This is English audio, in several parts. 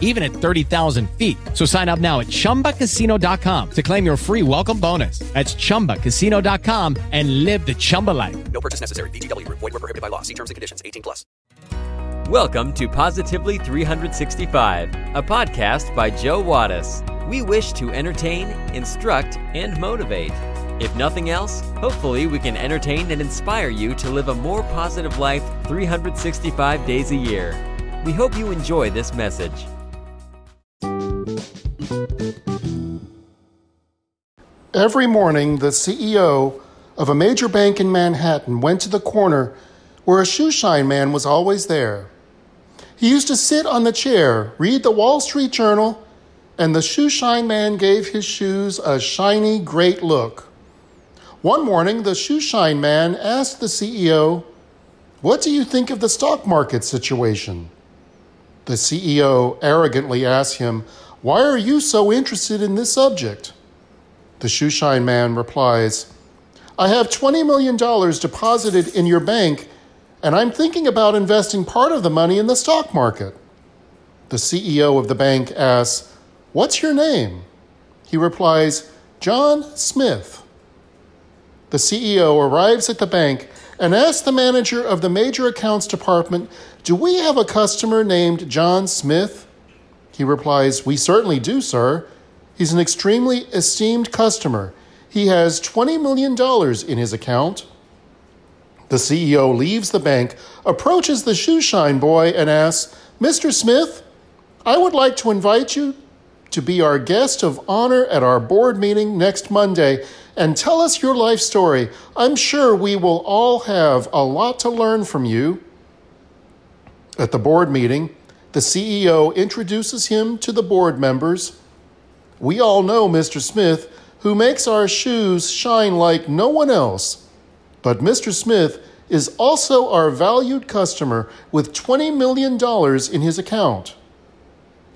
even at 30,000 feet. So sign up now at chumbacasino.com to claim your free welcome bonus. That's chumbacasino.com and live the Chumba life. No purchase necessary. Group. Void were prohibited by law. See terms and conditions. 18 plus. Welcome to Positively 365, a podcast by Joe Wattis. We wish to entertain, instruct, and motivate. If nothing else, hopefully we can entertain and inspire you to live a more positive life 365 days a year. We hope you enjoy this message. Every morning, the CEO of a major bank in Manhattan went to the corner where a shoeshine man was always there. He used to sit on the chair, read the Wall Street Journal, and the shoeshine man gave his shoes a shiny, great look. One morning, the shoeshine man asked the CEO, What do you think of the stock market situation? The CEO arrogantly asked him, Why are you so interested in this subject? The shoeshine man replies, I have $20 million deposited in your bank, and I'm thinking about investing part of the money in the stock market. The CEO of the bank asks, What's your name? He replies, John Smith. The CEO arrives at the bank and asks the manager of the major accounts department, Do we have a customer named John Smith? He replies, We certainly do, sir. He's an extremely esteemed customer. He has $20 million in his account. The CEO leaves the bank, approaches the shoeshine boy, and asks, Mr. Smith, I would like to invite you to be our guest of honor at our board meeting next Monday and tell us your life story. I'm sure we will all have a lot to learn from you. At the board meeting, the CEO introduces him to the board members. We all know Mr. Smith, who makes our shoes shine like no one else. But Mr. Smith is also our valued customer with $20 million in his account.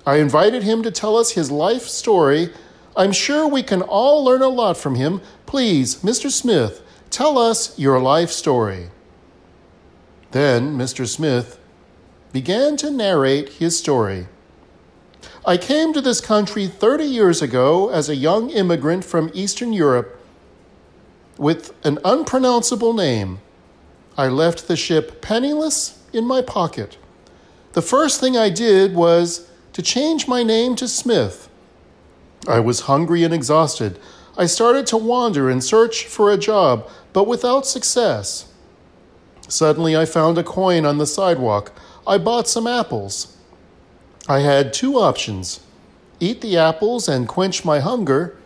I invited him to tell us his life story. I'm sure we can all learn a lot from him. Please, Mr. Smith, tell us your life story. Then Mr. Smith began to narrate his story. I came to this country 30 years ago as a young immigrant from Eastern Europe with an unpronounceable name. I left the ship penniless in my pocket. The first thing I did was to change my name to Smith. I was hungry and exhausted. I started to wander and search for a job, but without success. Suddenly, I found a coin on the sidewalk. I bought some apples. I had two options eat the apples and quench my hunger,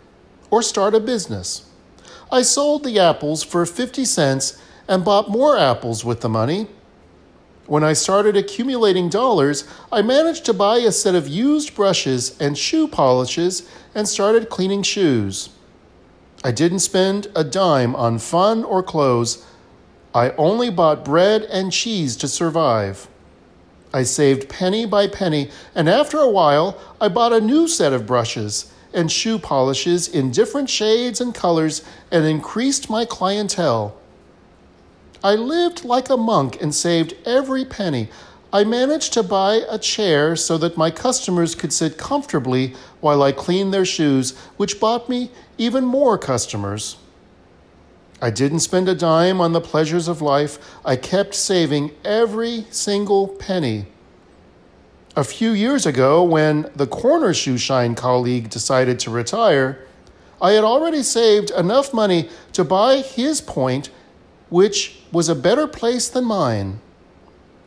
or start a business. I sold the apples for 50 cents and bought more apples with the money. When I started accumulating dollars, I managed to buy a set of used brushes and shoe polishes and started cleaning shoes. I didn't spend a dime on fun or clothes. I only bought bread and cheese to survive. I saved penny by penny, and after a while, I bought a new set of brushes and shoe polishes in different shades and colors and increased my clientele. I lived like a monk and saved every penny. I managed to buy a chair so that my customers could sit comfortably while I cleaned their shoes, which bought me even more customers. I didn't spend a dime on the pleasures of life. I kept saving every single penny. A few years ago, when the corner shoe shine colleague decided to retire, I had already saved enough money to buy his point, which was a better place than mine.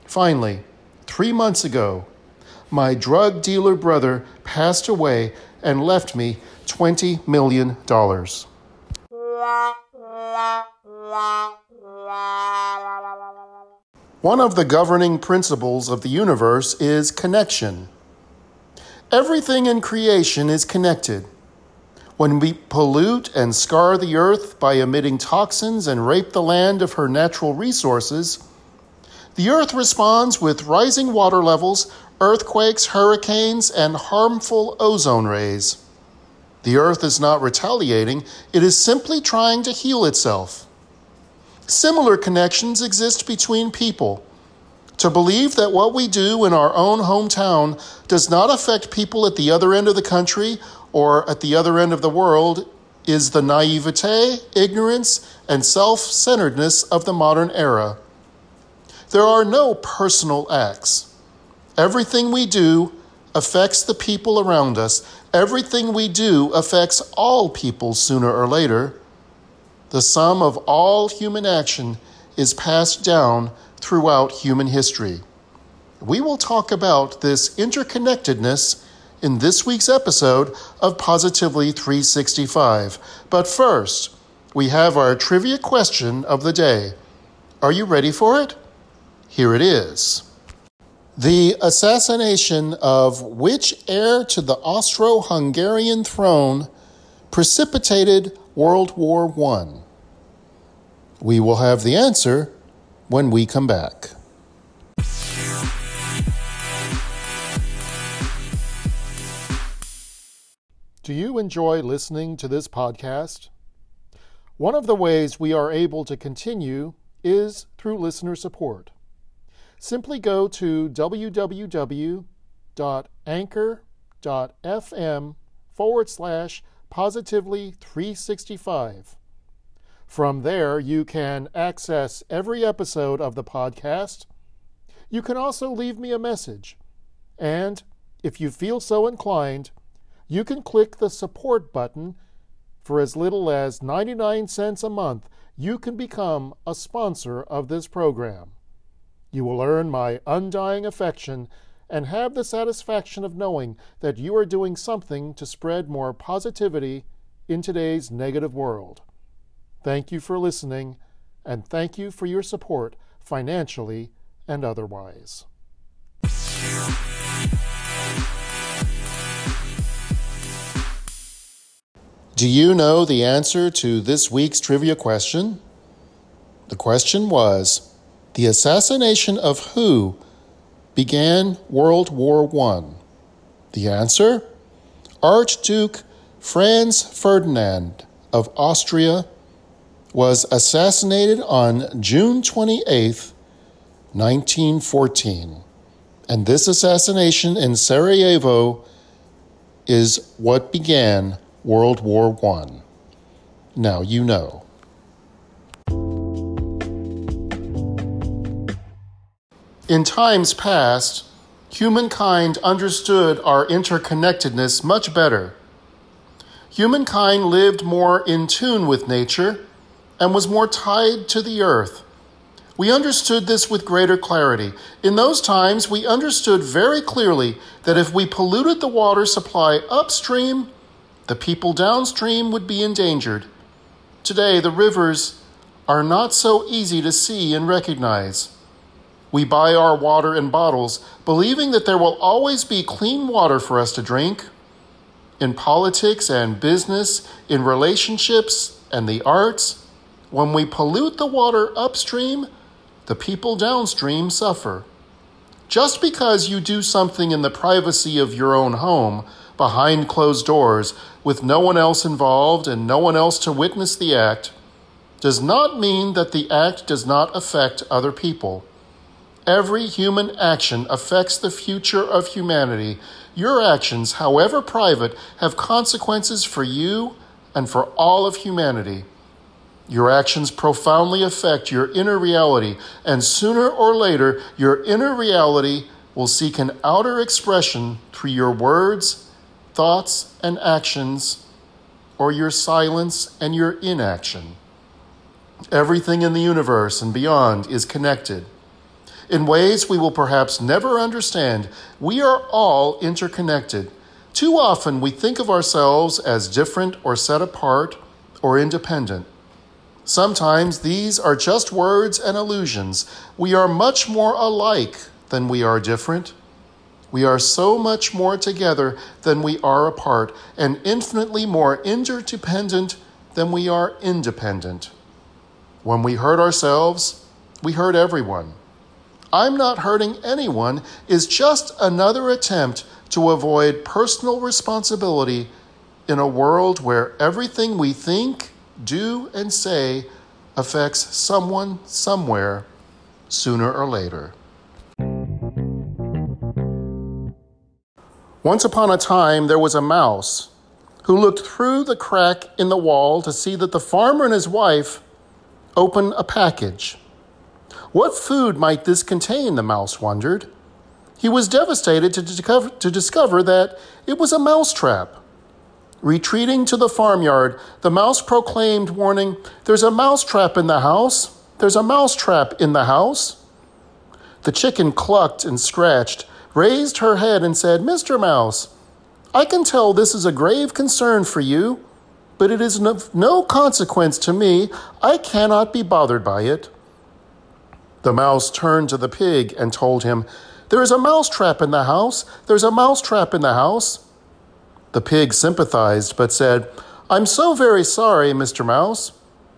Finally, three months ago, my drug dealer brother passed away and left me $20 million. One of the governing principles of the universe is connection. Everything in creation is connected. When we pollute and scar the earth by emitting toxins and rape the land of her natural resources, The Earth responds with rising water levels, earthquakes, hurricanes, and harmful ozone rays. The Earth is not retaliating, it is simply trying to heal itself. Similar connections exist between people. To believe that what we do in our own hometown does not affect people at the other end of the country or at the other end of the world is the naivete, ignorance, and self centeredness of the modern era. There are no personal acts. Everything we do affects the people around us. Everything we do affects all people sooner or later. The sum of all human action is passed down throughout human history. We will talk about this interconnectedness in this week's episode of Positively 365. But first, we have our trivia question of the day. Are you ready for it? Here it is. The assassination of which heir to the Austro Hungarian throne precipitated World War I? We will have the answer when we come back. Do you enjoy listening to this podcast? One of the ways we are able to continue is through listener support. Simply go to www.anchor.fm forward slash positively 365. From there, you can access every episode of the podcast. You can also leave me a message. And if you feel so inclined, you can click the support button. For as little as 99 cents a month, you can become a sponsor of this program. You will earn my undying affection and have the satisfaction of knowing that you are doing something to spread more positivity in today's negative world. Thank you for listening, and thank you for your support financially and otherwise. Do you know the answer to this week's trivia question? The question was The assassination of who began World War I? The answer? Archduke Franz Ferdinand of Austria was assassinated on June 28, 1914. And this assassination in Sarajevo is what began World War I. Now you know. In times past, humankind understood our interconnectedness much better. Humankind lived more in tune with nature and was more tied to the earth. We understood this with greater clarity. In those times, we understood very clearly that if we polluted the water supply upstream, the people downstream would be endangered. Today, the rivers are not so easy to see and recognize. We buy our water in bottles, believing that there will always be clean water for us to drink. In politics and business, in relationships and the arts, when we pollute the water upstream, the people downstream suffer. Just because you do something in the privacy of your own home, behind closed doors, with no one else involved and no one else to witness the act, does not mean that the act does not affect other people. Every human action affects the future of humanity. Your actions, however private, have consequences for you and for all of humanity. Your actions profoundly affect your inner reality, and sooner or later, your inner reality will seek an outer expression through your words, thoughts, and actions, or your silence and your inaction. Everything in the universe and beyond is connected. In ways we will perhaps never understand, we are all interconnected. Too often we think of ourselves as different or set apart or independent. Sometimes these are just words and illusions. We are much more alike than we are different. We are so much more together than we are apart, and infinitely more interdependent than we are independent. When we hurt ourselves, we hurt everyone. I'm not hurting anyone is just another attempt to avoid personal responsibility in a world where everything we think, do, and say affects someone somewhere sooner or later. Once upon a time, there was a mouse who looked through the crack in the wall to see that the farmer and his wife opened a package. What food might this contain? the mouse wondered. He was devastated to discover, that it was a mousetrap. Retreating to the farmyard, the mouse proclaimed, warning, There's a mousetrap in the house! There's a mousetrap in the house! The chicken clucked and scratched, raised her head, and said, Mr. Mouse, I can tell this is a grave concern for you, but it is of no consequence to me. I cannot be bothered by it. The mouse turned to the pig and told him, There is a mousetrap in the house. There's a mousetrap in the house. The pig sympathized, but said, I'm so very sorry, Mr. Mouse,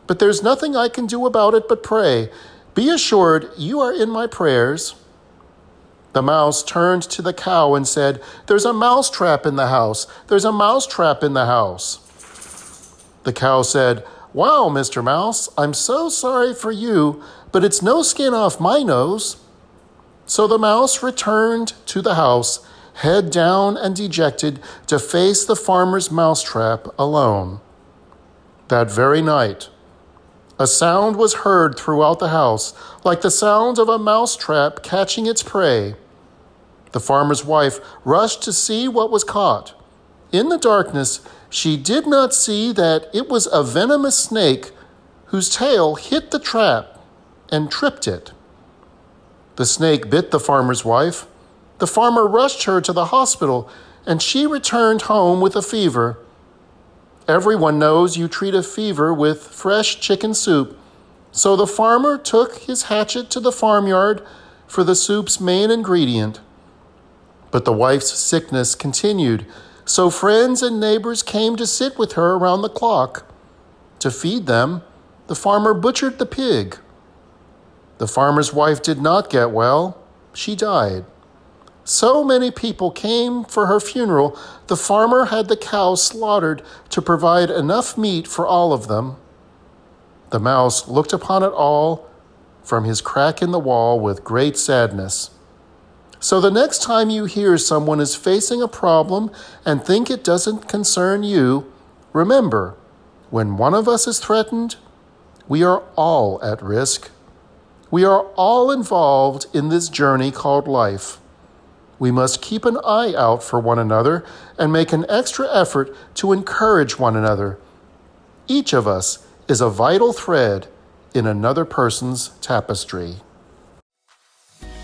but there's nothing I can do about it but pray. Be assured you are in my prayers. The mouse turned to the cow and said, There's a mouse trap in the house. There's a mouse trap in the house. The cow said, Wow, Mr. Mouse, I'm so sorry for you, but it's no skin off my nose. So the mouse returned to the house, head down and dejected, to face the farmer's mousetrap alone. That very night, a sound was heard throughout the house, like the sound of a mousetrap catching its prey. The farmer's wife rushed to see what was caught. In the darkness, she did not see that it was a venomous snake whose tail hit the trap and tripped it. The snake bit the farmer's wife. The farmer rushed her to the hospital, and she returned home with a fever. Everyone knows you treat a fever with fresh chicken soup. So the farmer took his hatchet to the farmyard for the soup's main ingredient. But the wife's sickness continued, so friends and neighbors came to sit with her around the clock. To feed them, the farmer butchered the pig. The farmer's wife did not get well, she died. So many people came for her funeral, the farmer had the cow slaughtered to provide enough meat for all of them. The mouse looked upon it all from his crack in the wall with great sadness. So the next time you hear someone is facing a problem and think it doesn't concern you, remember when one of us is threatened, we are all at risk. We are all involved in this journey called life. We must keep an eye out for one another and make an extra effort to encourage one another. Each of us is a vital thread in another person's tapestry.